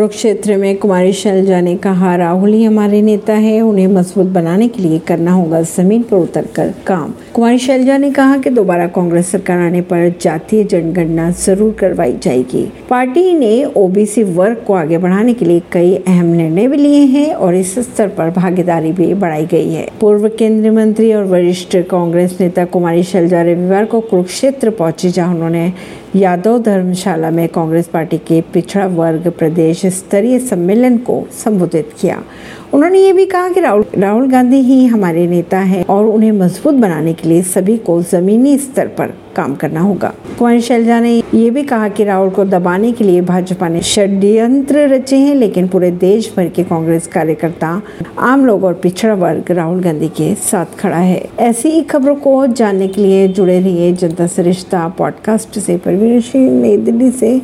कुरुक्षेत्र में कुमारी शैलजा ने कहा, राहुल ही हमारे नेता है, उन्हें मज़बूत बनाने के लिए करना होगा ज़मीन पर उतर कर काम। कुमारी शैलजा ने कहा कि दोबारा कांग्रेस सरकार आने पर जातीय जनगणना ज़रूर करवाई जाएगी। पार्टी ने ओबीसी वर्ग को आगे बढ़ाने के लिए कई अहम निर्णय भी लिए हैं और इस स्तर पर भागीदारी भी बढ़ाई गई है। पूर्व केंद्रीय मंत्री और वरिष्ठ कांग्रेस नेता कुमारी शैलजा रविवार को कुरुक्षेत्र पहुँची, जहाँ उन्होंने यादव धर्मशाला में कांग्रेस पार्टी के पिछड़ा वर्ग प्रदेश स्तरीय सम्मेलन को संबोधित किया। उन्होंने ये भी कहा कि राहुल राहुल गांधी ही हमारे नेता हैं और उन्हें मज़बूत बनाने के लिए सभी को जमीनी स्तर पर काम करना होगा। कुंवर शैलजा ने ये भी कहा कि राहुल को दबाने के लिए भाजपा ने षड्यंत्र रचे हैं, लेकिन पूरे देश भर के कांग्रेस कार्यकर्ता, आम लोग और पिछड़ा वर्ग राहुल गांधी के साथ खड़ा है। ऐसी ही खबरों को जानने के लिए जुड़े रहिए जनता सरिश्ता पॉडकास्ट से। परवीन सिंह, नई दिल्ली से।